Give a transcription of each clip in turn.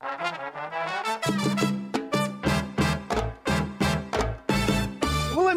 Well,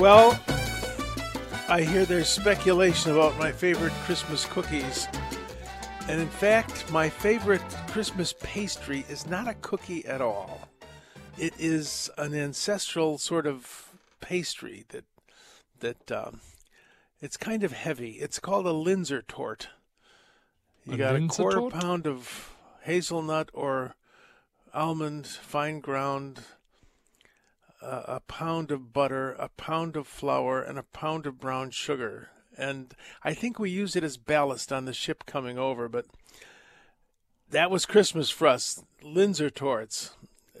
Well, I hear there's speculation about my favorite Christmas cookies. And in fact, my favorite Christmas pastry is not a cookie at all. It is an ancestral sort of pastry that that um, it's kind of heavy. It's called a Linzer tort. You A got a quarter tort? pound of hazelnut or almond fine ground a, pound of butter, a pound of flour, and a pound of brown sugar. And I think we used it as ballast on the ship coming over, but that was Christmas for us. Linzer torts.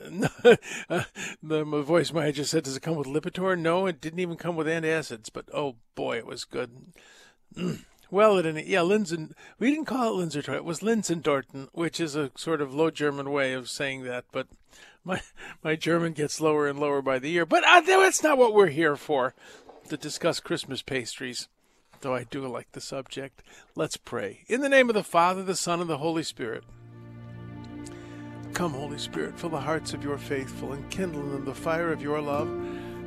The my voice Maya just said, "Does it come with Lipitor?" No, it didn't even come with antacids. But oh boy, it was good. Mm. Well, it yeah, Linsen. We didn't call it Linzertorte. It was Linsendorten, which is a sort of low German way of saying that. But my my German gets lower and lower by the year. But uh, that's not what we're here for to discuss Christmas pastries. Though I do like the subject. Let's pray. In the name of the Father, the Son, and the Holy Spirit. Come, Holy Spirit, fill the hearts of your faithful and kindle in them the fire of your love.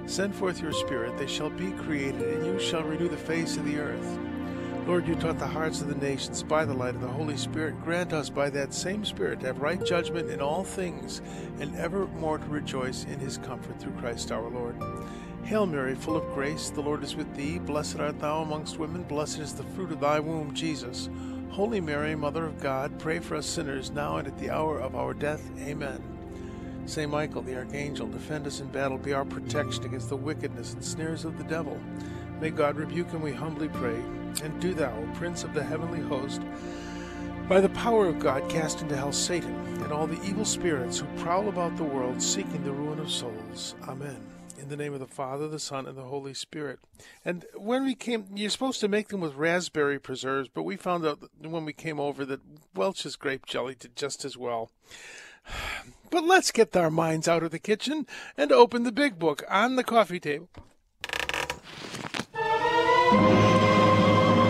Send forth your Spirit, they shall be created, and you shall renew the face of the earth. Lord, you taught the hearts of the nations by the light of the Holy Spirit. Grant us by that same Spirit to have right judgment in all things, and evermore to rejoice in his comfort through Christ our Lord. Hail Mary, full of grace, the Lord is with thee. Blessed art thou amongst women, blessed is the fruit of thy womb, Jesus. Holy Mary, Mother of God, pray for us sinners now and at the hour of our death. Amen. Saint Michael, the archangel, defend us in battle, be our protection against the wickedness and snares of the devil. May God rebuke him, we humbly pray. And do thou, O Prince of the heavenly host, by the power of God, cast into hell Satan and all the evil spirits who prowl about the world seeking the ruin of souls. Amen. In the name of the Father, the Son, and the Holy Spirit. And when we came, you're supposed to make them with raspberry preserves, but we found out when we came over that Welch's grape jelly did just as well. But let's get our minds out of the kitchen and open the big book on the coffee table.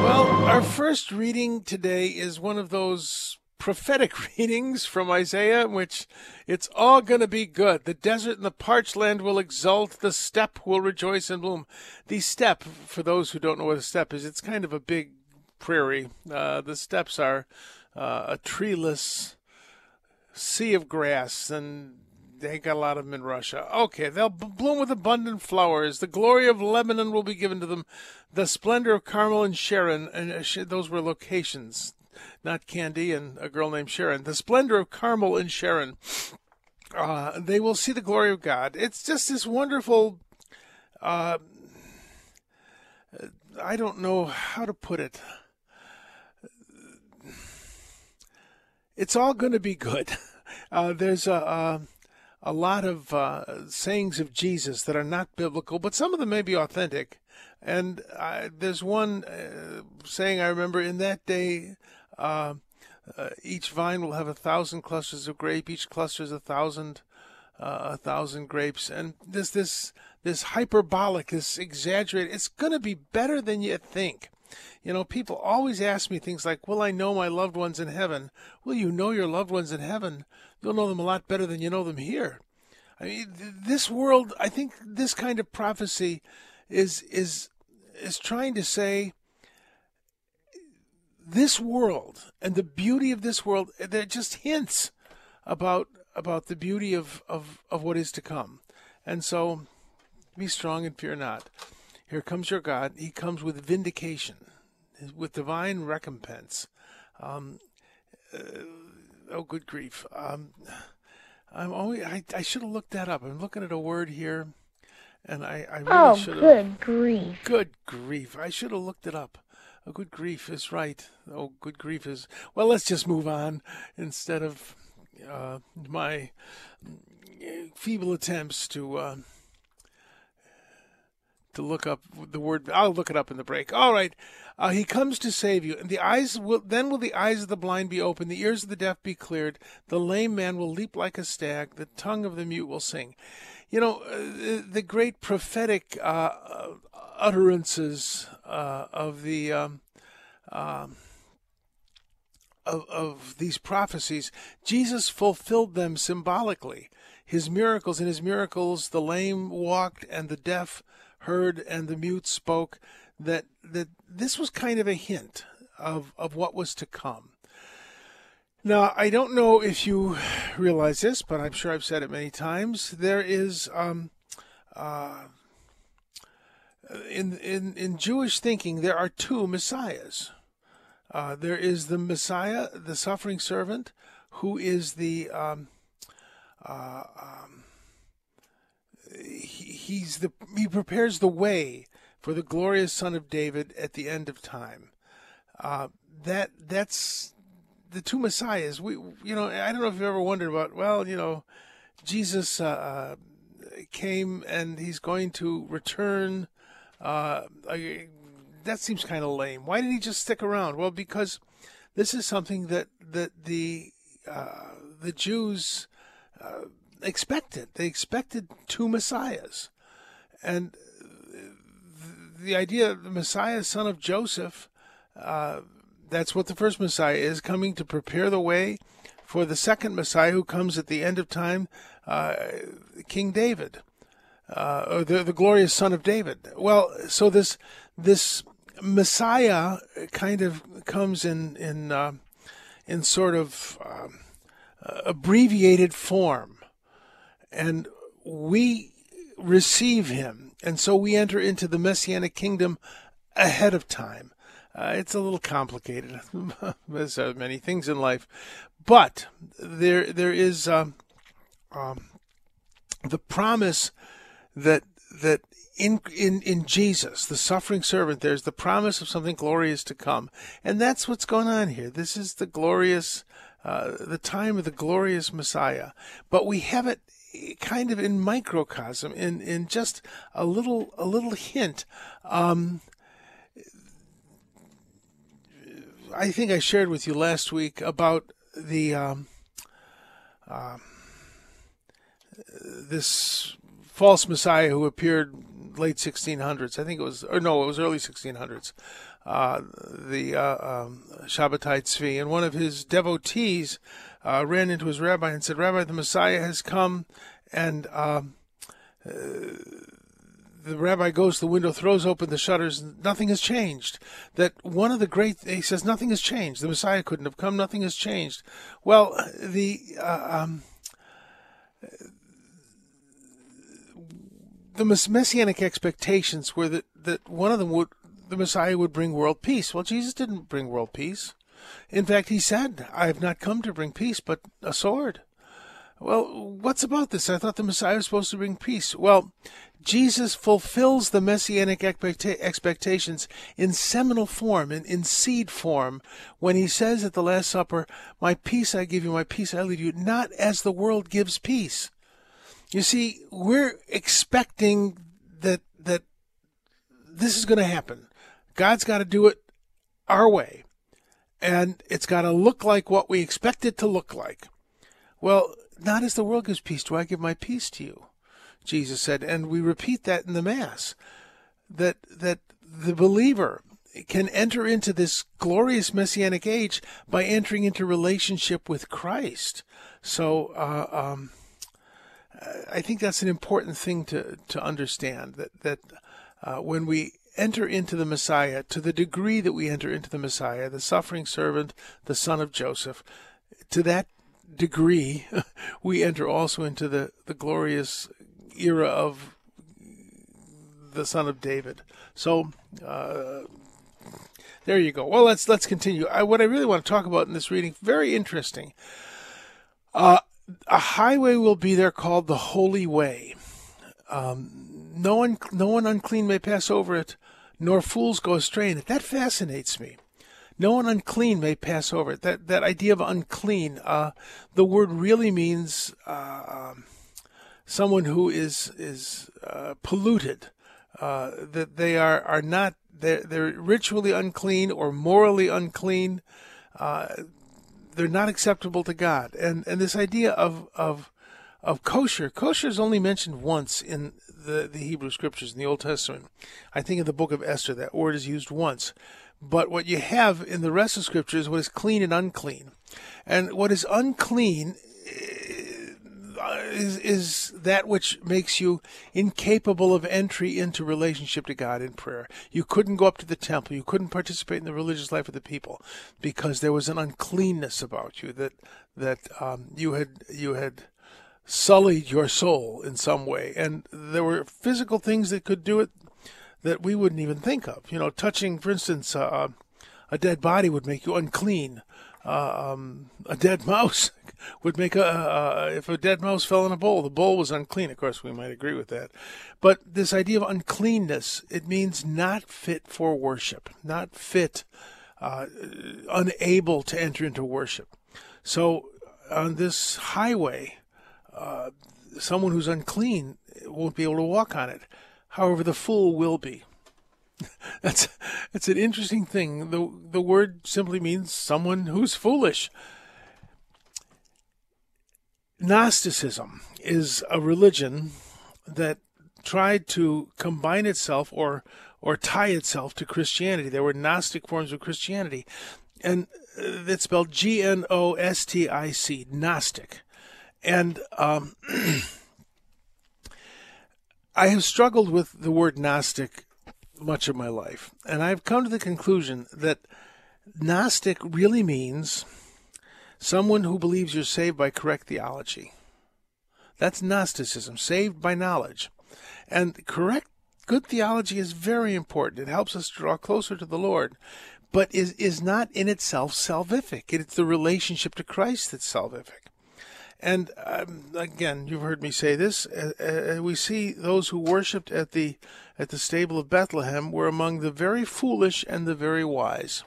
Well, our first reading today is one of those prophetic readings from Isaiah, in which it's all going to be good. The desert and the parched land will exult. The steppe will rejoice and bloom. The steppe, for those who don't know what a steppe is, it's kind of a big prairie. Uh, the steppes are uh, a treeless sea of grass, and they got a lot of them in Russia. Okay, they'll bloom with abundant flowers. The glory of Lebanon will be given to them. The splendor of Carmel and Sharon, and uh, those were locations, not Candy and a girl named Sharon. The splendor of Carmel and Sharon. Uh, they will see the glory of God. It's just this wonderful. Uh, I don't know how to put it. It's all going to be good. Uh, there's a, a lot of uh, sayings of Jesus that are not biblical, but some of them may be authentic. And uh, there's one uh, saying I remember in that day, uh, uh, each vine will have a thousand clusters of grape. Each cluster is a thousand, uh, a thousand grapes. And this this this hyperbolic, this exaggerated. It's going to be better than you think. You know, people always ask me things like, Will I know my loved ones in heaven? Will you know your loved ones in heaven? You'll know them a lot better than you know them here. I mean, this world, I think this kind of prophecy is, is, is trying to say this world and the beauty of this world, they're just hints about, about the beauty of, of, of what is to come. And so be strong and fear not. Here comes your God. He comes with vindication, with divine recompense. Um, uh, oh, good grief! Um, I'm always. I, I should have looked that up. I'm looking at a word here, and I, I really Oh, should have. good grief. Good grief! I should have looked it up. Oh, good grief is right. Oh, good grief is. Well, let's just move on instead of uh, my feeble attempts to uh, to look up the word. I'll look it up in the break. All right. Uh, he comes to save you, and the eyes will then will the eyes of the blind be opened, the ears of the deaf be cleared, the lame man will leap like a stag, the tongue of the mute will sing. You know, uh, the great prophetic uh, utterances uh, of the um, um, of, of these prophecies, Jesus fulfilled them symbolically. His miracles, in his miracles, the lame walked and the deaf heard and the mute spoke. That that this was kind of a hint of of what was to come. Now, I don't know if you realize this, but I'm sure I've said it many times. There is, um, uh, in in in Jewish thinking, there are two messiahs. Uh, there is the Messiah, the suffering servant, who is the um, uh, um, he's the he prepares the way for the glorious Son of David at the end of time. Uh, that that's the two messiahs. We you know I don't know if you've ever wondered about well you know Jesus uh, uh came and he's going to return. Uh, that seems kind of lame. Why did he just stick around? Well, because this is something that that the uh, the Jews uh, expected. They expected two messiahs, and the idea of the Messiah, son of Joseph, uh, that's what the first Messiah is, coming to prepare the way for the second Messiah who comes at the end of time, uh, King David, uh, or the, the glorious son of David. Well, so this this Messiah kind of comes in in uh, in sort of um, abbreviated form, and we receive him, and so we enter into the messianic kingdom ahead of time. Uh, it's a little complicated, as uh, many things in life, but there there is um, um, the promise that that in, in, in Jesus, the suffering servant, there's the promise of something glorious to come. And that's what's going on here. This is the glorious, uh, the time of the glorious Messiah. But we have it kind of in microcosm, in, in just a little, a little hint. Um, I think I shared with you last week about the, um, uh, this false Messiah who appeared late 1600s. I think it was, or no, it was early 1600s. Uh, the uh, um, Shabbatai Tzvi, and one of his devotees uh, ran into his rabbi and said, "Rabbi, the Messiah has come," and um, uh, the rabbi goes to the window, throws open the shutters, and nothing has changed. That one of the great, he says, nothing has changed. The Messiah couldn't have come. Nothing has changed. Well, the uh, um, the messianic expectations were that, that one of them would the Messiah would bring world peace. Well, Jesus didn't bring world peace. In fact, he said, "I have not come to bring peace, but a sword." Well, what's about this? I thought the Messiah was supposed to bring peace. Well, Jesus fulfills the messianic expecta- expectations in seminal form, in, in seed form, when he says at the Last Supper, My peace I give you, my peace I leave you, not as the world gives peace. You see, we're expecting that that this is going to happen. God's got to do it our way, and it's got to look like what we expect it to look like. Well, not as the world gives peace, do I give my peace to you, Jesus said, and we repeat that in the Mass. That that the believer can enter into this glorious messianic age by entering into relationship with Christ. So. Uh, um, I think that's an important thing to, to understand that, that uh, when we enter into the Messiah, to the degree that we enter into the Messiah, the suffering servant, the son of Joseph, to that degree, we enter also into the, the glorious era of the son of David. So, uh, there you go. Well, let's let's continue. I, what I really want to talk about in this reading, very interesting. Uh, a highway will be there called the Holy Way. Um, no one, no one unclean may pass over it. Nor fools go astray it. That fascinates me. No one unclean may pass over it. That that idea of unclean, uh, the word really means uh, um, someone who is is uh, polluted. Uh, that they are are not they're, they're ritually unclean or morally unclean. Uh, they're not acceptable to God. And and this idea of of of kosher, kosher is only mentioned once in the, the Hebrew scriptures in the Old Testament. I think in the book of Esther that word is used once. But what you have in the rest of scripture is what is clean and unclean. And what is unclean is, is that which makes you incapable of entry into relationship to God in prayer. You couldn't go up to the temple. You couldn't participate in the religious life of the people because there was an uncleanness about you that that um, you had you had sullied your soul in some way, and there were physical things that could do it that we wouldn't even think of. You know, touching, for instance, uh, a dead body would make you unclean. Uh, um, a dead mouse would make a uh, if a dead mouse fell in a bowl, the bowl was unclean. Of course, we might agree with that. But this idea of uncleanness, it means not fit for worship, not fit, uh, unable to enter into worship. So on this highway, uh, someone who's unclean won't be able to walk on it. However, the fool will be. that's that's an interesting thing. the The word simply means someone who's foolish. Gnosticism is a religion that tried to combine itself or or tie itself to Christianity. There were Gnostic forms of Christianity, and it's spelled G N O S T I C, Gnostic. And um, I have struggled with the word Gnostic much of my life, and I've come to the conclusion that Gnostic really means Someone who believes you're saved by correct theology. That's Gnosticism, saved by knowledge. And correct, good theology is very important. It helps us draw closer to the Lord, but is, is not in itself salvific. It's the relationship to Christ that's salvific. And um, again, you've heard me say this. Uh, uh, we see those who worshipped at the at the stable of Bethlehem were among the very foolish and the very wise.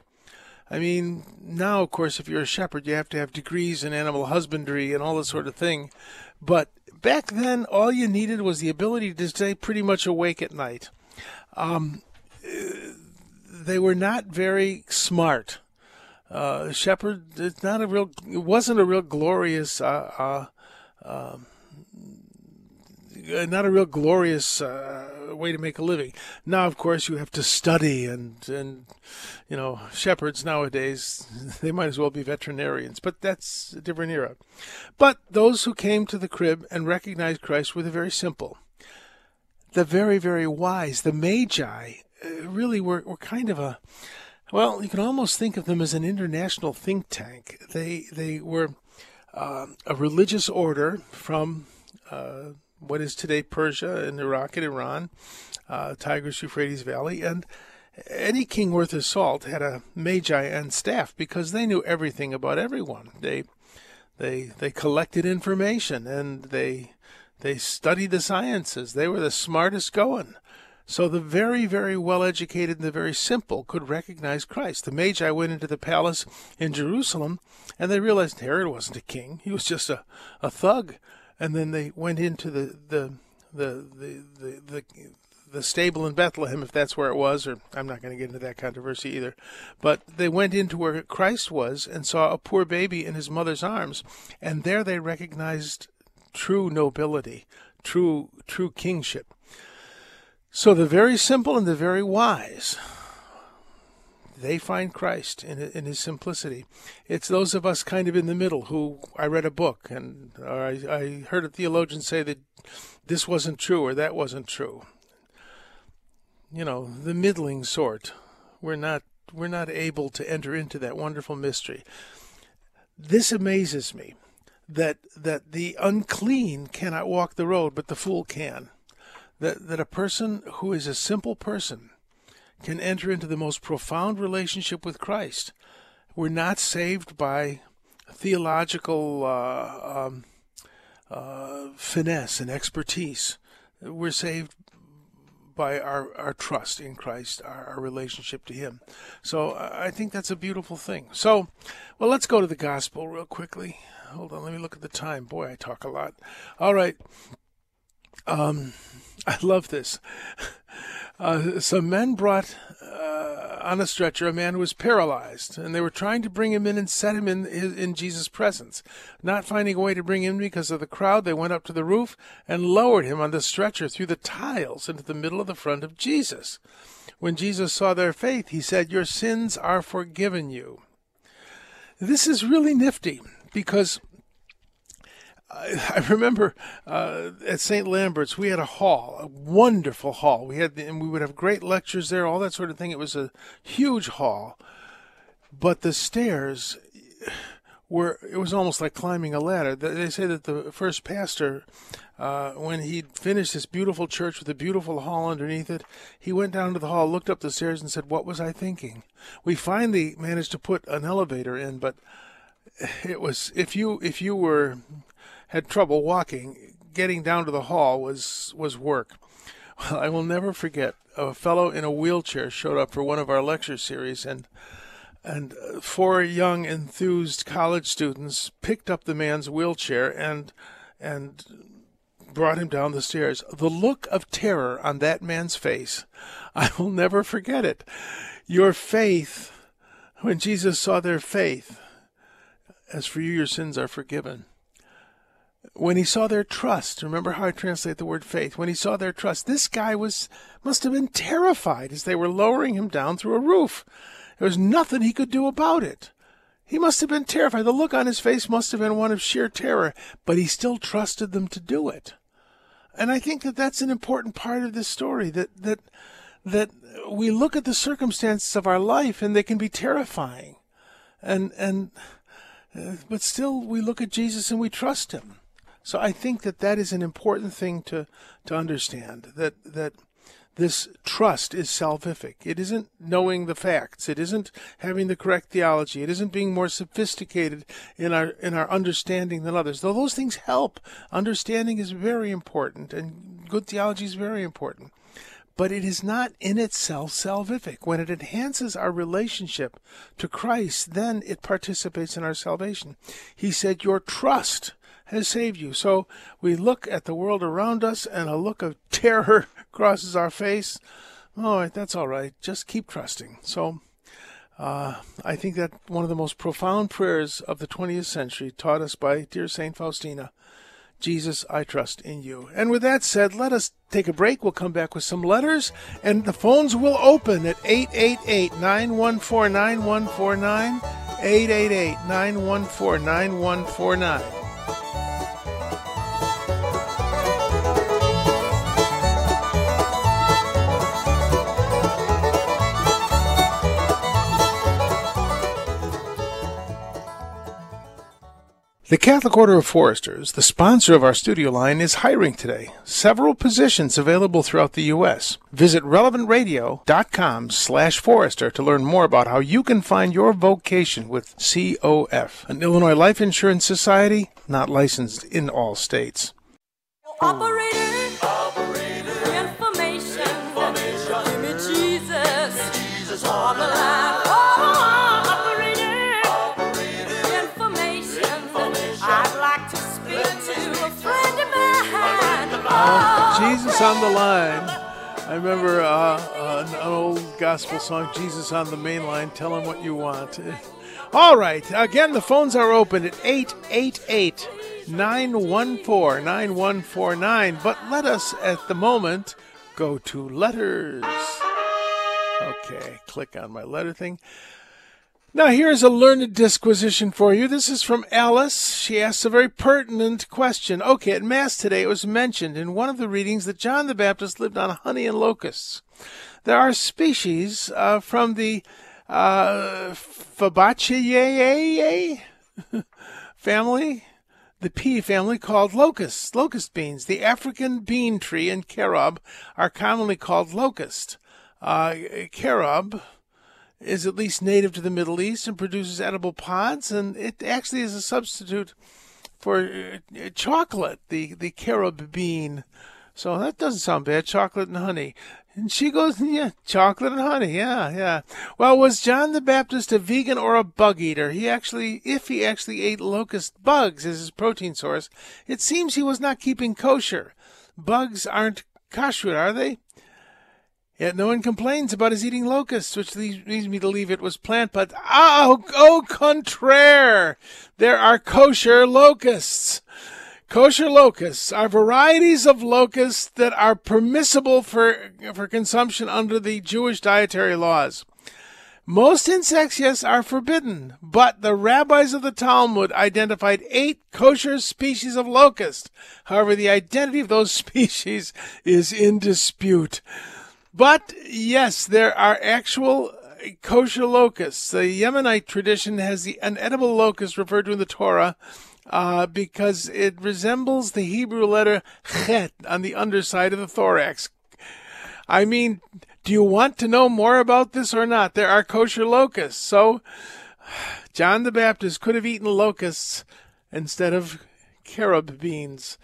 I mean, now, of course, if you're a shepherd, you have to have degrees in animal husbandry and all this sort of thing. But back then, all you needed was the ability to stay pretty much awake at night. Um, they were not very smart. Uh, shepherd, it's not a real, it wasn't a real glorious uh, uh, um, uh, not a real glorious uh, way to make a living. Now, of course, you have to study, and and you know, shepherds nowadays they might as well be veterinarians, but that's a different era. But those who came to the crib and recognized Christ were the very simple, the very very wise, the magi. Uh, really, were were kind of a well, you can almost think of them as an international think tank. They they were uh, a religious order from uh, what is today Persia and Iraq and Iran, uh, Tigris Euphrates Valley, and any king worth his salt had a magi and staff because they knew everything about everyone. They they they collected information and they they studied the sciences. They were the smartest going. So the very, very well educated and the very simple could recognize Christ. The Magi went into the palace in Jerusalem and they realized Herod wasn't a king. He was just a, a thug and then they went into the the the the the, the, the stable in Bethlehem, if that's where it was, or I'm not going to get into that controversy either. But they went into where Christ was and saw a poor baby in his mother's arms, and there they recognized true nobility, true true kingship. So the very simple and the very wise they find Christ in, in his simplicity. It's those of us kind of in the middle who I read a book and I, I heard a theologian say that this wasn't true or that wasn't true. You know, the middling sort. We're not we're not able to enter into that wonderful mystery. This amazes me that that the unclean cannot walk the road, but the fool can. That that a person who is a simple person can enter into the most profound relationship with Christ. We're not saved by theological uh, um, uh, finesse and expertise. We're saved by our, our trust in Christ, our, our relationship to Him. So I think that's a beautiful thing. So, well, let's go to the gospel real quickly. Hold on, let me look at the time. Boy, I talk a lot. All right. Um, I love this. Uh, some men brought uh, on a stretcher a man who was paralyzed, and they were trying to bring him in and set him in in Jesus' presence. Not finding a way to bring him in because of the crowd, they went up to the roof and lowered him on the stretcher through the tiles into the middle of the front of Jesus. When Jesus saw their faith, he said, "Your sins are forgiven you." This is really nifty because I remember uh, at St. Lambert's we had a hall, a wonderful hall. We had and we would have great lectures there, all that sort of thing. It was a huge hall, but the stairs were it was almost like climbing a ladder. They say that the first pastor, uh, when he finished this beautiful church with a beautiful hall underneath it, he went down to the hall, looked up the stairs, and said, "What was I thinking?" We finally managed to put an elevator in, but it was if you if you were had trouble walking, getting down to the hall was was work. Well, I will never forget a fellow in a wheelchair showed up for one of our lecture series and and uh, four young enthused college students picked up the man's wheelchair and and brought him down the stairs. The look of terror on that man's face, I will never forget it. Your faith, when Jesus saw their faith, as for you, your sins are forgiven when he saw their trust, remember how I translate the word faith, when he saw their trust, this guy was must have been terrified as they were lowering him down through a roof. There was nothing he could do about it. He must have been terrified. The look on his face must have been one of sheer terror, but he still trusted them to do it. And I think that that's an important part of this story that that that we look at the circumstances of our life and they can be terrifying. And and uh, but still we look at Jesus and we trust him. So I think that that is an important thing to, to understand that, that this trust is salvific. It isn't knowing the facts. It isn't having the correct theology. It isn't being more sophisticated in our in our understanding than others. Though those things help, understanding is very important, and good theology is very important. But it is not in itself salvific. When it enhances our relationship to Christ, then it participates in our salvation. He said, "Your trust." Has saved you. So we look at the world around us and a look of terror crosses our face. All right, that's all right. Just keep trusting. So uh, I think that one of the most profound prayers of the 20th century taught us by dear St. Faustina. Jesus, I trust in you. And with that said, let us take a break. We'll come back with some letters, and the phones will open at 888 914 9149. 888 914 9149. The Catholic Order of Foresters, the sponsor of our studio line, is hiring today. Several positions available throughout the U.S. Visit relevantradio.com slash forester to learn more about how you can find your vocation with COF, an Illinois Life Insurance Society not licensed in all states. Operator. Jesus on the line. I remember uh, an, an old gospel song, Jesus on the main line, tell him what you want. All right, again, the phones are open at 888 914 9149. But let us, at the moment, go to letters. Okay, click on my letter thing. Now, here's a learned disquisition for you. This is from Alice. She asks a very pertinent question. Okay, at Mass today, it was mentioned in one of the readings that John the Baptist lived on honey and locusts. There are species uh, from the uh, Fabaceae family, the pea family, called locusts, locust beans. The African bean tree and carob are commonly called locust. Uh, carob is at least native to the Middle East and produces edible pods, and it actually is a substitute for uh, chocolate, the, the carob bean. So that doesn't sound bad, chocolate and honey. And she goes, yeah, chocolate and honey. Yeah, yeah. Well, was John the Baptist a vegan or a bug eater? He actually, if he actually ate locust bugs as his protein source, it seems he was not keeping kosher. Bugs aren't kashrut, are they? Yet no one complains about his eating locusts, which leads me to believe it was plant, but oh, contraire! There are kosher locusts. Kosher locusts are varieties of locusts that are permissible for, for consumption under the Jewish dietary laws. Most insects, yes, are forbidden, but the rabbis of the Talmud identified eight kosher species of locust. However, the identity of those species is in dispute. But yes, there are actual kosher locusts. The Yemenite tradition has the unedible locust referred to in the Torah uh, because it resembles the Hebrew letter chet on the underside of the thorax. I mean, do you want to know more about this or not? There are kosher locusts. So, John the Baptist could have eaten locusts instead of carob beans.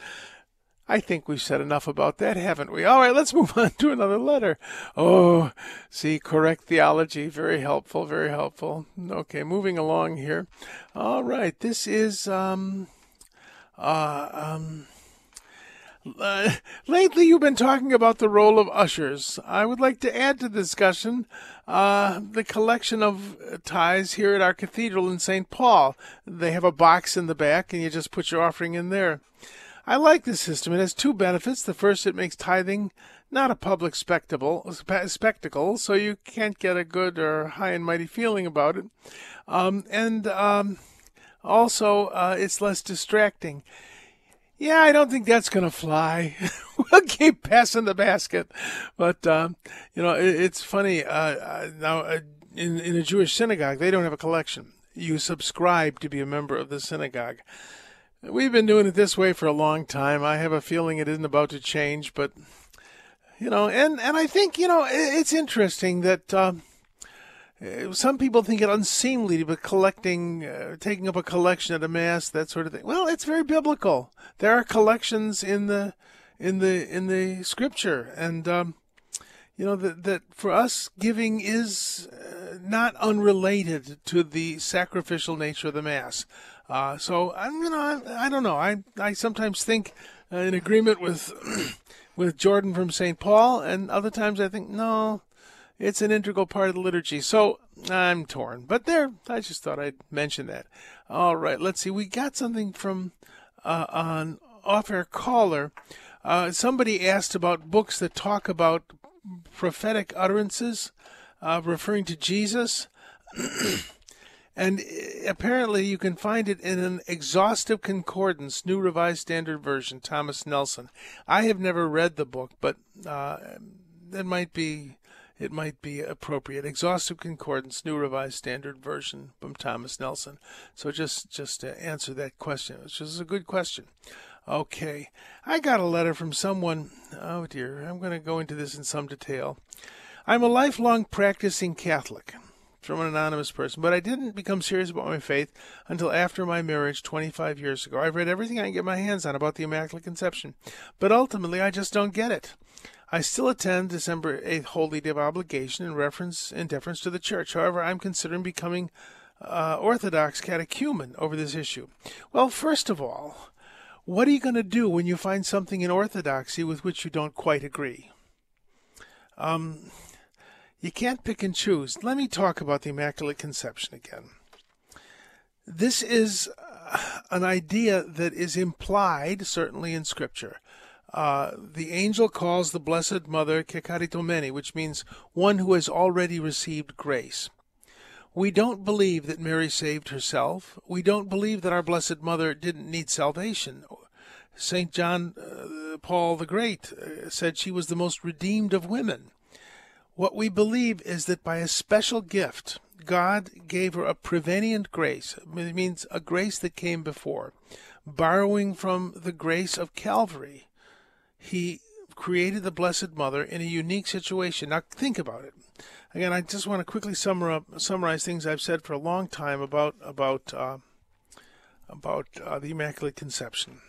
I think we've said enough about that, haven't we? All right, let's move on to another letter. Oh, see, correct theology. Very helpful, very helpful. Okay, moving along here. All right, this is, um, uh, um, uh, lately, you've been talking about the role of ushers. I would like to add to the discussion uh, the collection of tithes here at our cathedral in St. Paul. They have a box in the back, and you just put your offering in there. I like this system. It has two benefits. The first, it makes tithing not a public spectacle, spectacle, so you can't get a good or high and mighty feeling about it. Um, and um, also, uh, it's less distracting. Yeah, I don't think that's going to fly. we'll keep passing the basket. But, um, you know, it, it's funny. Uh, uh now, uh, in, in a Jewish synagogue, they don't have a collection. You subscribe to be a member of the synagogue. We've been doing it this way for a long time. I have a feeling it isn't about to change, but you know, and and I think you know it's interesting that uh, some people think it unseemly to be collecting, uh, taking up a collection at a mass, that sort of thing. Well, it's very biblical. There are collections in the in the in the scripture, and um, you know that that for us giving is uh, not unrelated to the sacrificial nature of the mass. Uh, so I'm, you know, I, I, don't know. I I sometimes think uh, in agreement with with Jordan from St. Paul, and other times I think no, it's an integral part of the liturgy. So I'm torn. But there, I just thought I'd mention that. All right, let's see. We got something from uh, an off-air caller. Uh, somebody asked about books that talk about prophetic utterances, uh, referring to Jesus. And eh, apparently, you can find it in an exhaustive concordance, New Revised Standard Version, Thomas Nelson. I have never read the book, but uh, it might be it might be appropriate. Exhaustive concordance, New Revised Standard Version from Thomas Nelson. So just just to answer that question, which is a good question. Okay, I got a letter from someone. Oh dear, I'm going to go into this in some detail. I'm a lifelong practicing Catholic from an anonymous person, but I didn't become serious about my faith until after my marriage 25 years ago. I've read everything I can get my hands on about the Immaculate Conception, but ultimately I just don't get it. I still attend December 8th Holy Day of Obligation in reference in deference to the Church. However, I'm considering becoming uh, Orthodox catechumen over this issue. Well, first of all, what are you going to do when you find something in Orthodoxy with which you don't quite agree? Um, you can't pick and choose. Let me talk about the Immaculate Conception again. This is uh, an idea that is implied, certainly in Scripture. Uh, the angel calls the Blessed Mother Kecharitomene, which means one who has already received grace. We don't believe that Mary saved herself. We don't believe that our Blessed Mother didn't need salvation. St. John uh, Paul the Great uh, said she was the most redeemed of women. What we believe is that by a special gift, God gave her a prevenient grace. It means a grace that came before. Borrowing from the grace of Calvary, He created the Blessed Mother in a unique situation. Now, think about it. Again, I just want to quickly summarize things I've said for a long time about about uh, about uh, the Immaculate Conception.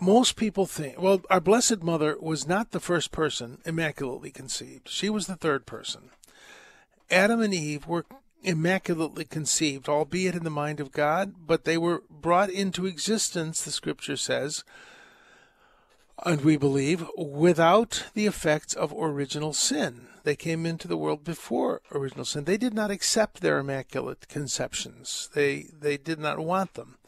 Most people think, well, our Blessed Mother was not the first person immaculately conceived. She was the third person. Adam and Eve were immaculately conceived, albeit in the mind of God, but they were brought into existence, the scripture says, and we believe, without the effects of original sin. They came into the world before original sin. They did not accept their immaculate conceptions. They they did not want them.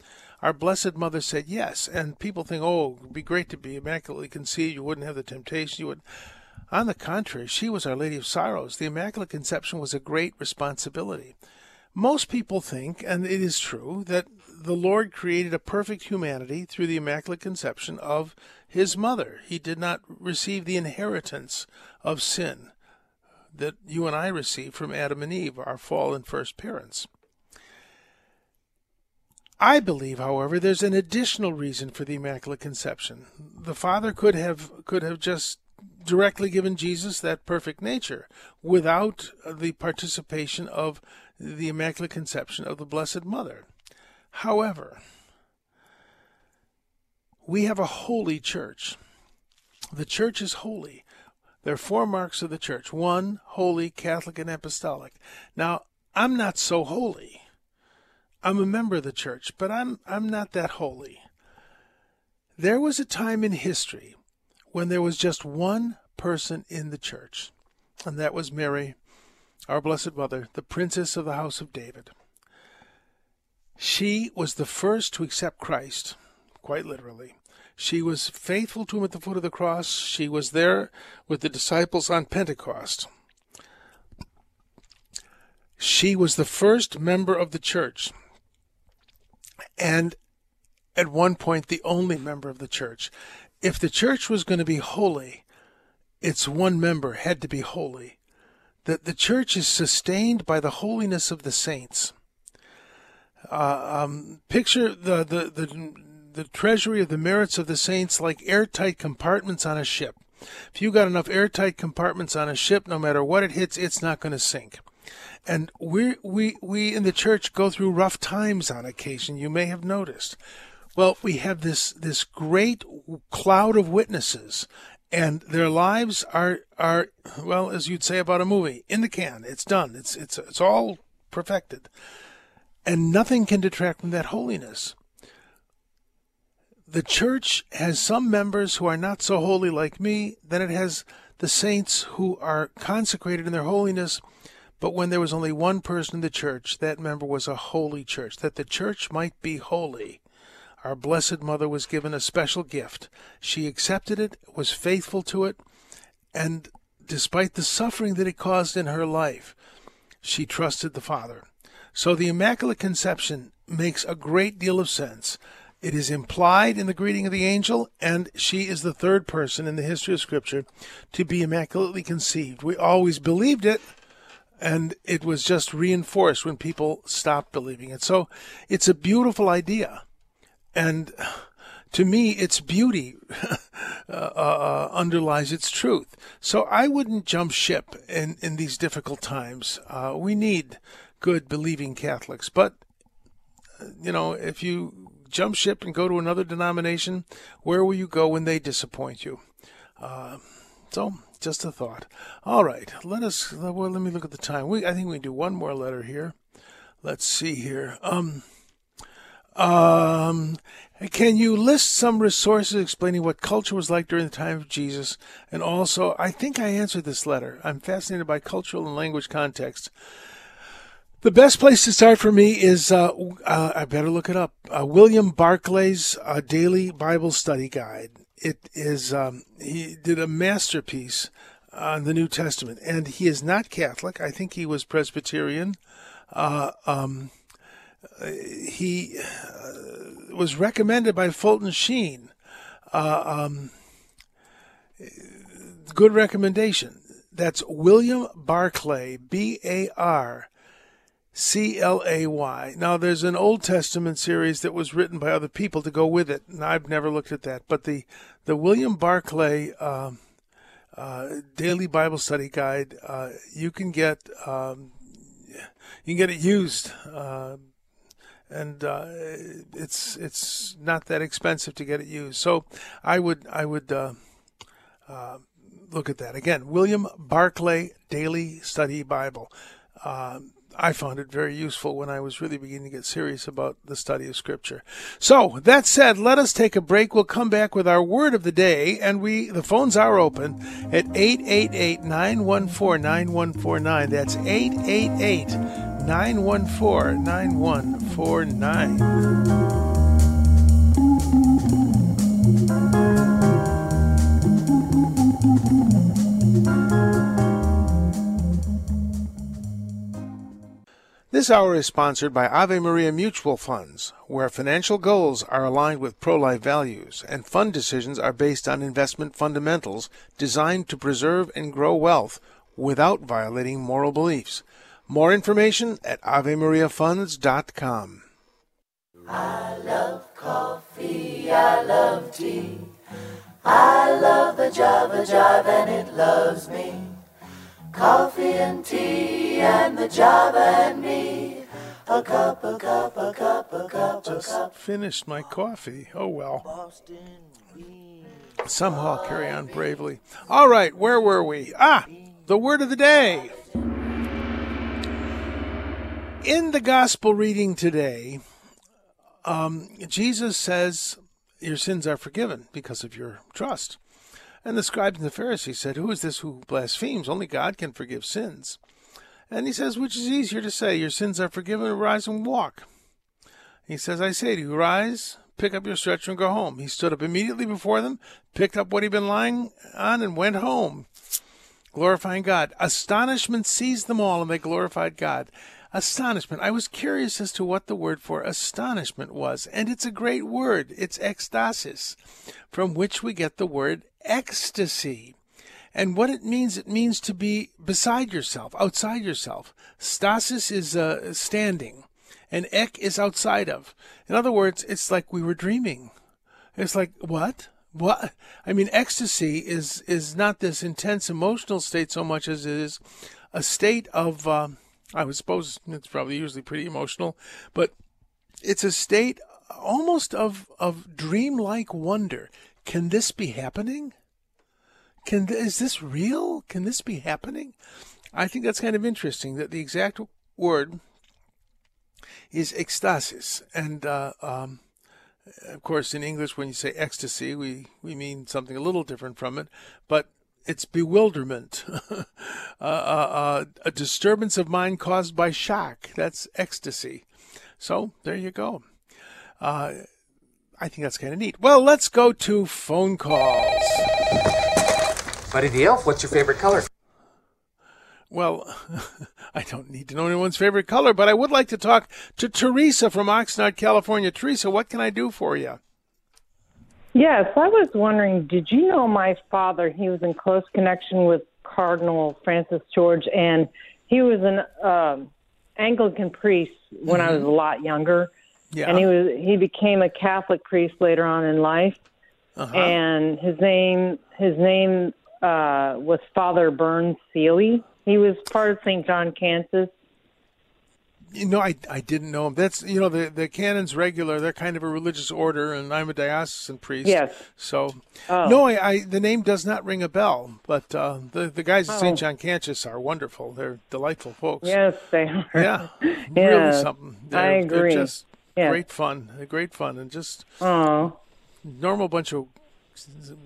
Our Blessed Mother said yes, and people think, oh, it'd be great to be immaculately conceived. You wouldn't have the temptation. You would. On the contrary, she was Our Lady of Sorrows. The Immaculate Conception was a great responsibility. Most people think, and it is true, that the Lord created a perfect humanity through the Immaculate Conception of His mother. He did not receive the inheritance of sin that you and I received from Adam and Eve, our fallen first parents. I believe, however, there's an additional reason for the Immaculate Conception. The Father could have could have just directly given Jesus that perfect nature without the participation of the Immaculate Conception of the Blessed Mother. However, we have a holy church. The church is holy. There are four marks of the church one, holy, Catholic, and apostolic. Now, I'm not so holy. I'm a member of the church, but I'm, I'm not that holy. There was a time in history when there was just one person in the church, and that was Mary, our Blessed Mother, the Princess of the House of David. She was the first to accept Christ, quite literally. She was faithful to him at the foot of the cross. She was there with the disciples on Pentecost. She was the first member of the church, and at one point, the only member of the church. If the church was going to be holy, its one member had to be holy. That the church is sustained by the holiness of the saints. Uh, um, picture the, the, the the treasury of the merits of the saints like airtight compartments on a ship. If you got enough airtight compartments on a ship, no matter what it hits, it's not going to sink. And we we we in the church go through rough times on occasion. You may have noticed. Well, we have this this great cloud of witnesses, and their lives are are well, as you'd say about a movie, in the can. It's done. It's it's it's all perfected, and nothing can detract from that holiness the church has some members who are not so holy like me, then it has the saints who are consecrated in their holiness. But when there was only one person in the church, that member was a holy church, that the church might be holy. Our Blessed Mother was given a special gift. She accepted it, was faithful to it, and despite the suffering that it caused in her life, she trusted the Father. So the Immaculate Conception makes a great deal of sense. It is implied in the greeting of the angel, and she is the third person in the history of Scripture to be immaculately conceived. We always believed it, and it was just reinforced when people stopped believing it. So it's a beautiful idea. And to me, its beauty uh, uh, underlies its truth. So I wouldn't jump ship in, in these difficult times. Uh, we need good, believing Catholics. But, uh, you know, if you jump ship and go to another denomination, where will you go when they disappoint you? Uh, so, just a thought. All right, let us. Well, let me look at the time. We, I think we do one more letter here. Let's see here. Um, um, can you list some resources explaining what culture was like during the time of Jesus? And also, I think I answered this letter. I'm fascinated by cultural and language context. The best place to start for me is uh, uh, I better look it up. Uh, William Barclay's uh, Daily Bible Study Guide. It is um, he did a masterpiece on the New Testament, and he is not Catholic. I think he was Presbyterian. Uh, um, he uh, was recommended by Fulton Sheen. Um, good recommendation. That's William Barclay, B A R C L A Y. Now, there's an Old Testament series that was written by other people to go with it, and I've never looked at that. But the the William Barclay uh, uh, Daily Bible Study Guide, uh, you can get um, you can get it used uh, and uh, it's it's not that expensive to get it used. So I would I would uh, uh, look at that again. William Barclay Daily Study Bible. Uh, I found it very useful when I was really beginning to get serious about the study of Scripture. So that said, let us take a break. We'll come back with our word of the day, and we the phones are open at 888-914-9149. That's 888 This hour is sponsored by Ave Maria Mutual Funds, where financial goals are aligned with pro life values and fund decisions are based on investment fundamentals designed to preserve and grow wealth without violating moral beliefs. More information at AveMariaFunds.com. I love coffee, I love tea, I love the Java Jive and it loves me. Coffee and tea and the Java and me. A cup, a cup, a cup, a cup, a Just cup. finished my coffee. Oh well. Somehow I'll carry on bravely. All right, where were we? Ah, the word of the day. In the gospel reading today, um, Jesus says, Your sins are forgiven because of your trust. And the scribes and the Pharisees said, Who is this who blasphemes? Only God can forgive sins. And he says, Which is easier to say, Your sins are forgiven, or rise and walk? He says, I say to you, rise, pick up your stretcher, and go home. He stood up immediately before them, picked up what he'd been lying on, and went home, glorifying God. Astonishment seized them all, and they glorified God. Astonishment. I was curious as to what the word for astonishment was, and it's a great word. It's ecstasis, from which we get the word ecstasy. And what it means, it means to be beside yourself, outside yourself. Stasis is uh, standing, and ek is outside of. In other words, it's like we were dreaming. It's like what? What? I mean, ecstasy is is not this intense emotional state so much as it is a state of. Uh, I would suppose it's probably usually pretty emotional, but it's a state almost of of dreamlike wonder. Can this be happening? Can th- is this real? Can this be happening? I think that's kind of interesting that the exact word is ecstasis, and uh, um, of course, in English, when you say ecstasy, we we mean something a little different from it, but it's bewilderment, uh, uh, uh, a disturbance of mind caused by shock. That's ecstasy. So there you go. I think that's kind of neat. Well, let's go to phone calls. Buddy the Elf, what's your favorite color? Well, I don't need to know anyone's favorite color, but I would like to talk to Teresa from Oxnard, California. Teresa, what can I do for you? Yes, I was wondering, did you know my father? He was in close connection with Cardinal Francis George, and he was an um Anglican priest when I was a lot younger, Yeah. and he was he became a Catholic priest later on in life. Uh-huh. And his name his name uh, was Father Burns Seeley. He was part of St. John Cantius. You know, I, I didn't know him. That's you know the the canons regular. They're kind of a religious order, and I'm a diocesan priest. Yes. So Oh. no, I, I the name does not ring a bell. But uh, the the guys at Oh. St. John Cantius are wonderful. They're delightful folks. Yes, they are. Yeah, really something. I They're, agree. They're just Yes. great fun. Great fun, and just Oh, normal bunch of.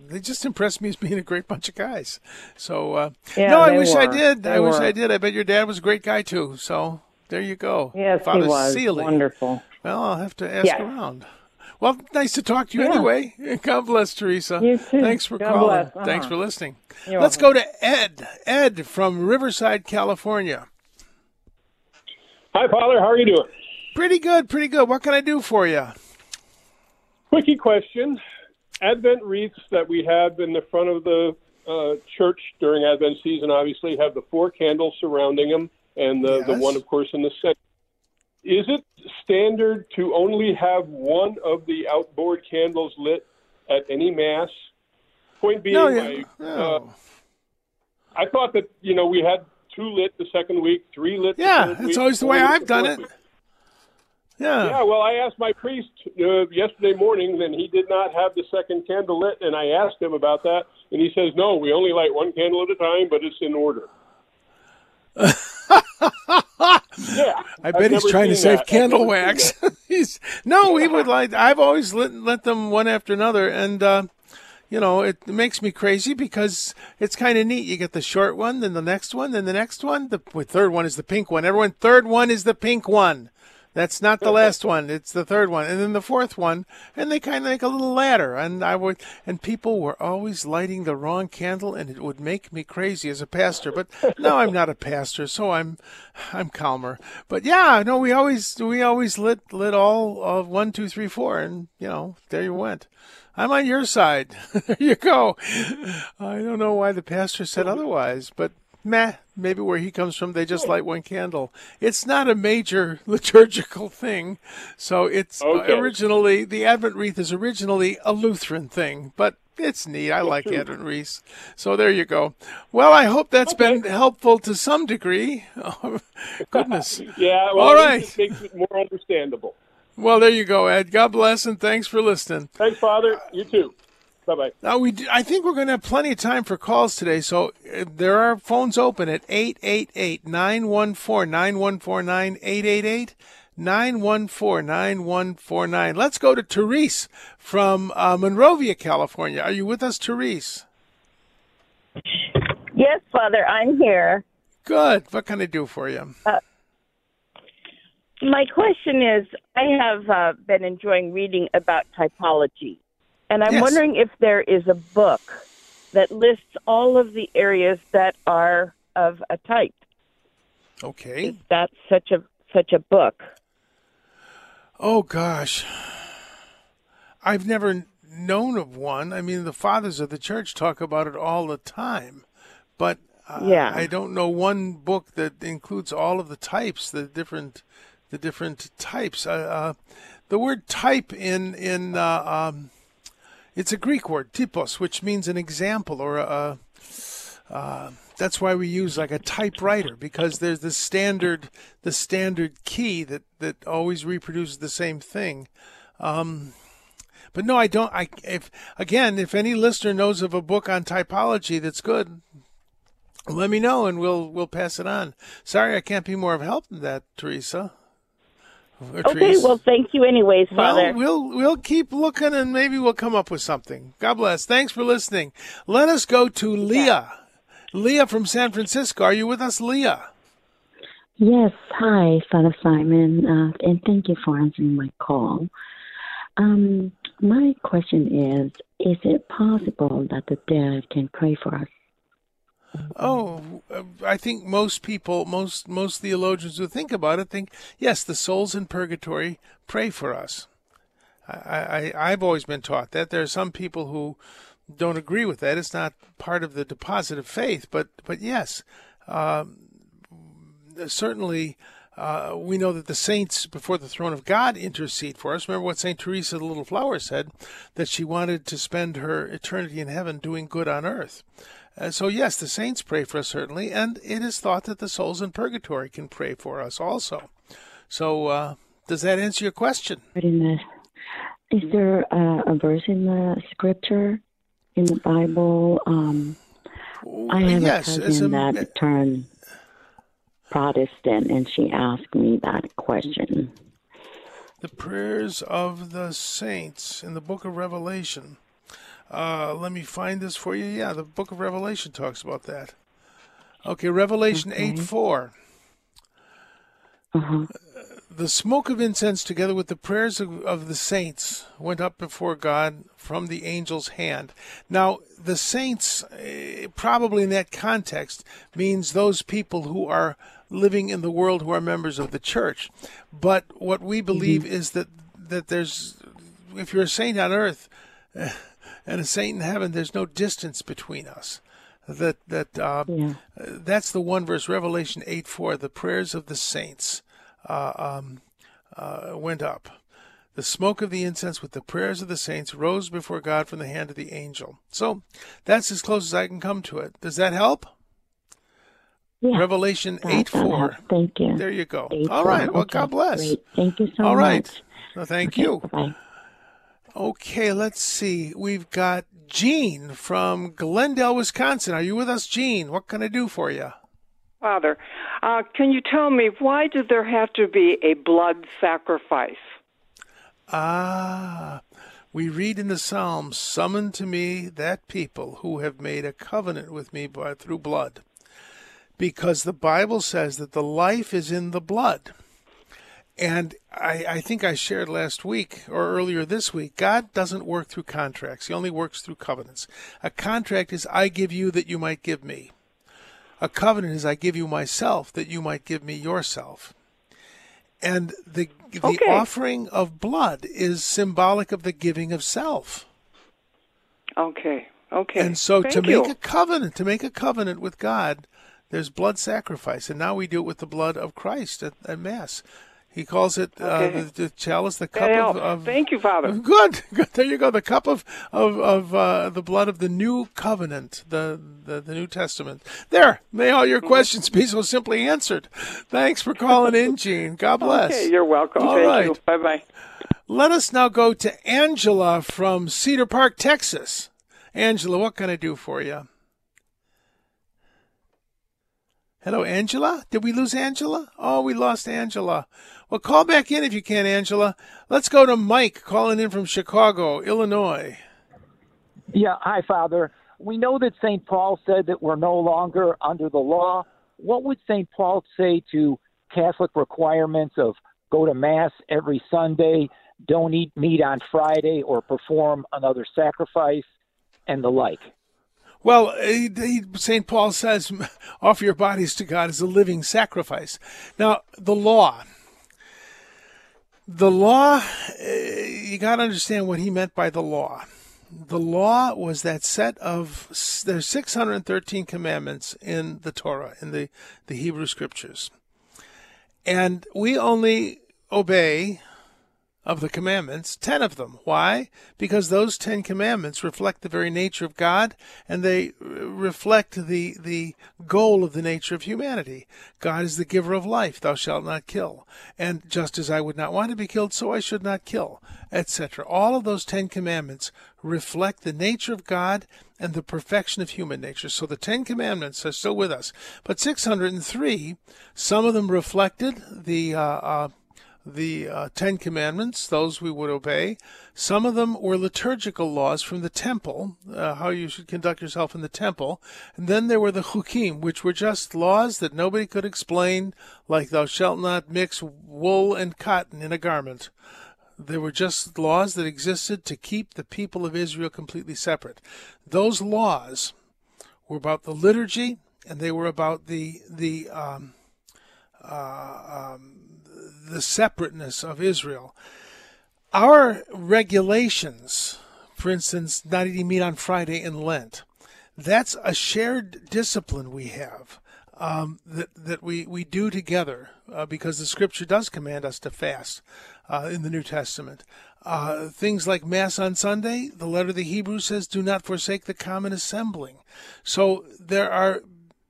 They just impressed me as being a great bunch of guys. So uh, Yeah, no, I they wish I were. did. I They wish. I did. I bet your dad was a great guy too. So there you go. yes, Father he was Seeley. wonderful. Well, I'll have to ask Yes. around. Well, nice to talk to you Yeah. anyway. God bless, Teresa. You too. Thanks for God calling. bless. Uh-huh. Thanks for listening. You're Let's go to Ed. Ed from Riverside, California. Hi, Father. How are you doing? Pretty good, pretty good. What can I do for you? Quickie question. Advent wreaths that we have in the front of the uh, church during Advent season obviously have the four candles surrounding them and the, the one, of course, in the center. Is it standard to only have one of the outboard candles lit at any Mass? Point being, No, yeah. I, no. uh, I thought that, you know, we had two lit the second week, three lit the Yeah, that's always the way I've done it. week. Yeah. Yeah, well, I asked my priest uh, yesterday morning, and he did not have the second candle lit, and I asked him about that, and he says, no, we only light one candle at a time, but it's in order. yeah, I bet I've he's trying to save that. Candle wax. he's no, we would like. I've always lit, lit them one after another, and uh, you know it makes me crazy because it's kind of neat. You get the short one, then the next one, then the next one. The third one is the pink one. Everyone, third one is the pink one. That's not the last one. It's the third one, and then the fourth one, and they kind of make a little ladder. And I would, and people were always lighting the wrong candle, and it would make me crazy as a pastor. But now I'm not a pastor, so I'm, I'm calmer. But yeah, no, we always we always lit lit all of one, two, three, four, and you know there you went. I'm on your side. there you go. I don't know why the pastor said otherwise, but meh, maybe where he comes from, they just light one candle. It's not a major liturgical thing. So it's uh, Okay. originally, the Advent wreath is originally a Lutheran thing, but it's neat. I like Advent wreaths. So there you go. Well, I hope that's been helpful to some degree. Oh, goodness. Yeah, well, All right. it makes it more understandable. Well, there you go, Ed. God bless and thanks for listening. Thanks, Father. You too. Bye bye. Now we, do, I think we're going to have plenty of time for calls today. So uh, there are phones open at 888-914-9149, 888-914-9149. Let's go to Therese from uh, Monrovia, California. Are you with us, Therese? Yes, Father, I'm here. Good. What can I do for you? My question is I have uh, been enjoying reading about typology, and I'm Yes. wondering if there is a book that lists all of the areas that are of a type. Okay. Is that such a such a book? Oh gosh, I've never known of one. I mean, the fathers of the church talk about it all the time, but uh, Yeah. I don't know one book that includes all of the types, the different, the different types. Uh, uh, the word type in in uh, um, it's a Greek word, typos, which means an example or a. Uh, that's why we use like a typewriter because there's the standard the standard key that that always reproduces the same thing. Um, but no, I don't. I if again, if any listener knows of a book on typology that's good, let me know and we'll we'll pass it on. Sorry, I can't be more of help than that, Teresa. Or Okay, well, thank you anyways, Father. Well, we'll we'll keep looking and maybe we'll come up with something. God bless. Thanks for listening. Let us go to Leah. Leah from San Francisco. Are you with us, Leah? Yes, hi, Father Simon, uh, and thank you for answering my call. Um, my question is: Is it possible that the dead can pray for us? Oh, uh, I think most people, most most theologians who think about it, think yes, the souls in purgatory pray for us. I, I I've always been taught that. There are some people who don't agree with that. It's not part of the deposit of faith, but but yes, um, certainly. Uh, we know that the saints before the throne of God intercede for us. Remember what St. Teresa the Little Flower said, that she wanted to spend her eternity in heaven doing good on earth. Uh, so, yes, the saints pray for us, certainly, and it is thought that the souls in purgatory can pray for us also. So, uh, does that answer your question? But in the, is there uh, a verse in the scripture in the Bible? Um, I have yes, a cousin a- that turned Protestant, and she asked me that question. The prayers of the saints in the book of Revelation. Uh, let me find this for you. Yeah, the book of Revelation talks about that. Okay, Revelation 8 4. Uh-huh. The smoke of incense, together with the prayers of, of the saints, went up before God from the angel's hand. Now, the saints, eh, probably in that context, means those people who are living in the world who are members of the church. But what we believe is that that there's, if you're a saint on earth eh, and a saint in heaven, there's no distance between us. That that uh, Yeah. that's the one verse, Revelation eight four. The prayers of the saints uh, um, uh, went up. The smoke of the incense with the prayers of the saints rose before God from the hand of the angel. So that's as close as I can come to it. Does that help? Yeah, Revelation that- 8 4. helps. Thank you. There you go. Eight, All four. Well, Okay, God bless. Great. Thank you so All right. much. Well, thank Okay, you. Bye. Okay, let's see. We've got Jean from Glendale, Wisconsin. Are you with us, Jean? What can I do for you? Father, uh, can you tell me why did there have to be a blood sacrifice? Ah, we read in the Psalms, Summon to me that people who have made a covenant with me by, through blood. Because the Bible says that the life is in the blood. And I, I think I shared last week or earlier this week, God doesn't work through contracts. He only works through covenants. A contract is, I give you that you might give me. A covenant is, I give you myself that you might give me yourself. And the the Okay. offering of blood is symbolic of the giving of self. Okay. Okay. And so to make you. a covenant, to make a covenant with God, there's blood sacrifice. And now we do it with the blood of Christ at, at Mass. He calls it uh, the, the chalice, the cup of, of. Thank you, Father. Good, good. There you go. The cup of of, of uh, the blood of the new covenant, the, the the New Testament. There. May all Mm-hmm. your questions be so simply answered. Thanks for calling in, Gene. God bless. Okay, you're welcome. All right. Bye bye. Let us now go to Angela from Cedar Park, Texas. Angela, what can I do for you? Hello, Angela? Did we lose Angela? Oh, we lost Angela. Well, call back in if you can, Angela. Let's go to Mike calling in from Chicago, Illinois. Yeah, hi, Father. We know that St. Paul said that we're no longer under the law. What would St. Paul say to Catholic requirements of go to Mass every Sunday, don't eat meat on Friday, or perform another sacrifice, and the like? Well, St. Paul says, offer your bodies to God as a living sacrifice. Now, the law. The law, eh, you got to understand what he meant by the law. The law was that set of, there's 613 commandments in the Torah, in the, the Hebrew scriptures. And we only obey of the commandments, 10 of them. Why? Because those 10 commandments reflect the very nature of God and they reflect the, the goal of the nature of humanity. God is the giver of life, thou shalt not kill. And just as I would not want to be killed, so I should not kill, etc. All of those 10 commandments reflect the nature of God and the perfection of human nature. So the Ten Commandments are still with us. But 603, some of them reflected the uh, uh, the uh, Ten Commandments, those we would obey. Some of them were liturgical laws from the temple, uh, how you should conduct yourself in the temple. And then there were the Chukim, which were just laws that nobody could explain, like thou shalt not mix wool and cotton in a garment. They were just laws that existed to keep the people of Israel completely separate. Those laws were about the liturgy, and they were about the the um, uh, um, the separateness of Israel. Our regulations, for instance, not eating meat on Friday in Lent, that's a shared discipline we have um, that that we, we do together uh, because the Scripture does command us to fast uh, in the New Testament. Uh, things like Mass on Sunday, the letter of the Hebrews says, "Do not forsake the common assembling." So there are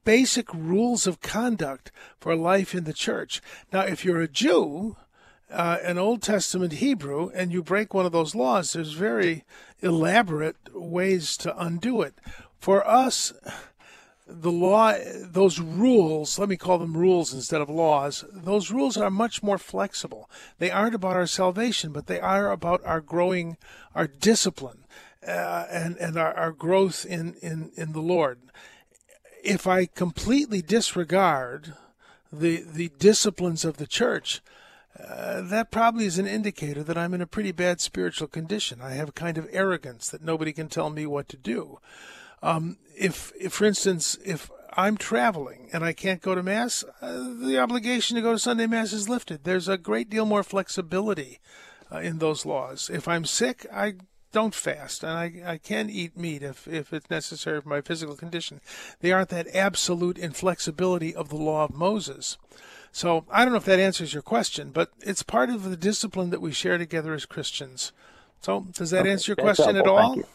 basic rules of conduct for life in the church. Now, if you're a Jew, uh, an Old Testament Hebrew, and you break one of those laws, there's very elaborate ways to undo it. For us, the law, those rules, let me call them rules instead of laws, those rules are much more flexible. They aren't about our salvation, but they are about our growing, our discipline, uh, and, and our, our growth in, in, in the Lord if I completely disregard the the disciplines of the church, uh, that probably is an indicator that I'm in a pretty bad spiritual condition. I have a kind of arrogance that nobody can tell me what to do. Um, if, if, for instance, if I'm traveling and I can't go to mass, uh, the obligation to go to Sunday mass is lifted. There's a great deal more flexibility uh, in those laws. If I'm sick, I don't fast, and I, I can eat meat if, if it's necessary for my physical condition. They aren't that absolute inflexibility of the law of Moses. So I don't know if that answers your question, but it's part of the discipline that we share together as Christians. So does that Okay, answer your question at helpful. all? Thank you.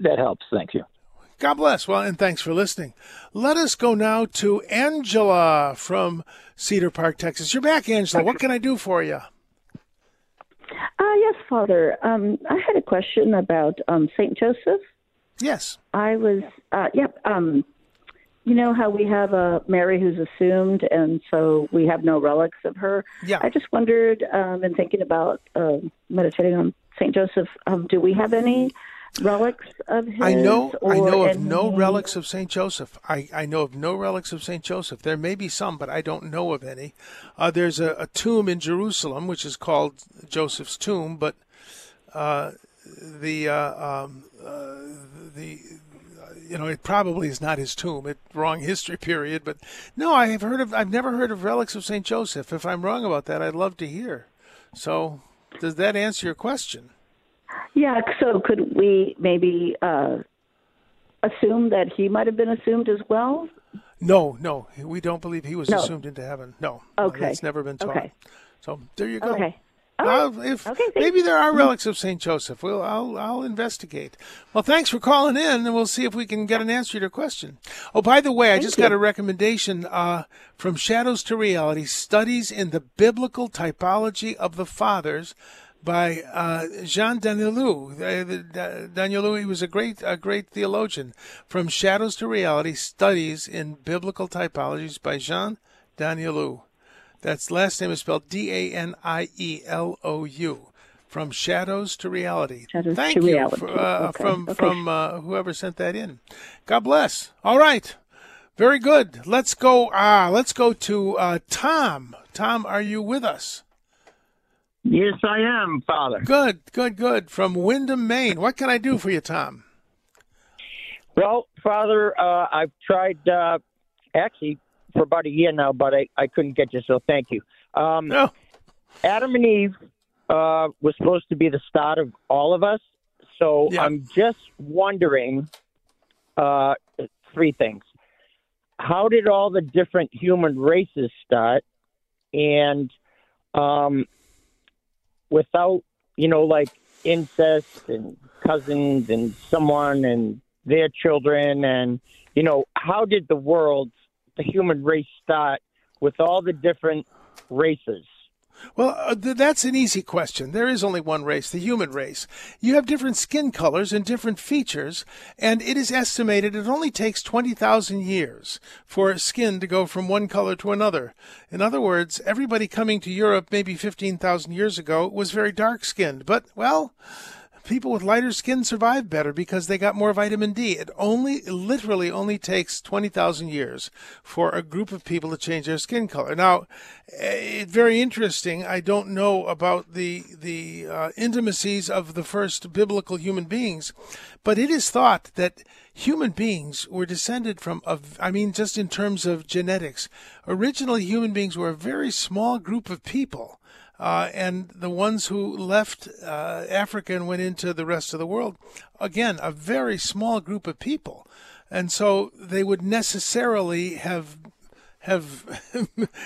That helps. Thank you. God bless. Well, and thanks for listening. Let us go now to Angela from Cedar Park, Texas. You're back, Angela. What can I do for you? Uh, yes, Father. Um, I had a question about um, Saint Joseph. Yes. I was, uh, yep. um, you know how we have a Mary who's assumed, and so we have no relics of her. Yeah. I just wondered, um, and thinking about uh, meditating on Saint Joseph, um, do we have any relics of his? I know I know of no relics of Saint Joseph. I, I know of no relics of Saint Joseph. There may be some, but I don't know of any. Uh, there's a, a tomb in Jerusalem which is called Joseph's tomb, but uh, the uh, um, uh, the you know it probably is not his tomb. It wrong history period, but no, I have heard of. I've never heard of relics of Saint Joseph. If I'm wrong about that, I'd love to hear. So, does that answer your question? Yeah. So could we maybe uh, assume that he might have been assumed as well? No, no, we don't believe he was No. assumed into heaven. No, Okay. that's never been taught. Okay. So there you go. Okay. Uh, if maybe there are relics of Saint Joseph, well, I'll I'll investigate. Well, thanks for calling in, and we'll see if we can get an answer to your question. Oh, by the way, I just got a recommendation uh, from Shadows to Reality: Studies in the Biblical Typology of the Fathers by uh, Jean Danielou. Uh, Danielou, he was a great a great theologian. From Shadows to Reality: Studies in Biblical Typologies by Jean Danielou. That's last name is spelled D A N I E L O U. From shadows to reality. Shadows Thank to you Reality. for, uh, Okay, from okay. from uh, whoever sent that in. God bless. All right, very good. Let's go. Ah, let's go to uh, Tom. Tom, are you with us? Yes, I am, Father. Good, good, good. From Windham, Maine. What can I do for you, Tom? Well, Father, uh, I've tried uh, actually for about a year now, but I, I couldn't get you, so thank you. Um, no. Adam and Eve uh, was supposed to be the start of all of us, so I'm just wondering uh, three things. How did all the different human races start? And um, without, you know, like incest and cousins and someone and their children and you know how did the world the human race start with all the different races Well, uh, th- that's an easy question. There is only one race, the human race. You have different skin colors and different features, and it is estimated it only takes 20,000 years for skin to go from one color to another. In other words, everybody coming to Europe maybe 15,000 years ago was very dark skinned, but, well, people with lighter skin survive better because they got more vitamin D. It only, literally, only takes 20,000 years for a group of people to change their skin color. Now, eh, it's very interesting. I don't know about the the uh, intimacies of the first biblical human beings, but it is thought that human beings were descended from I mean, just in terms of genetics. Originally, human beings were a very small group of people. Uh, and the ones who left uh, Africa and went into the rest of the world, again, a very small group of people. And so they would necessarily have have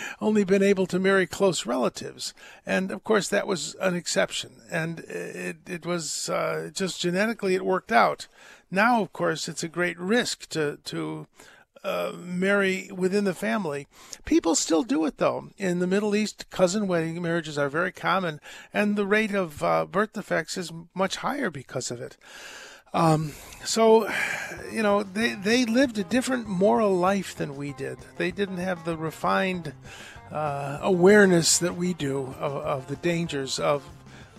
only been able to marry close relatives. And of course, that was an exception. And it, it was uh, just genetically it worked out. Now, of course, it's a great risk to, to marry within the family. People still do it though. In the Middle East, cousin wedding marriages are very common, and the rate of uh, birth defects is much higher because of it. Um, so, you know, they they lived a different moral life than we did. They didn't have the refined uh, awareness that we do of, of the dangers of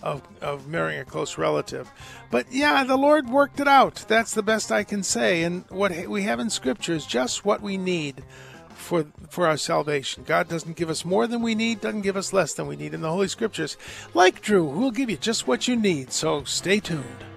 of, of marrying a close relative. But yeah, the Lord worked it out. That's the best I can say. And what we have in Scripture is just what we need for for our salvation. God doesn't give us more than we need, doesn't give us less than we need in the Holy Scriptures. Like Drew, who will give you just what you need. So stay tuned.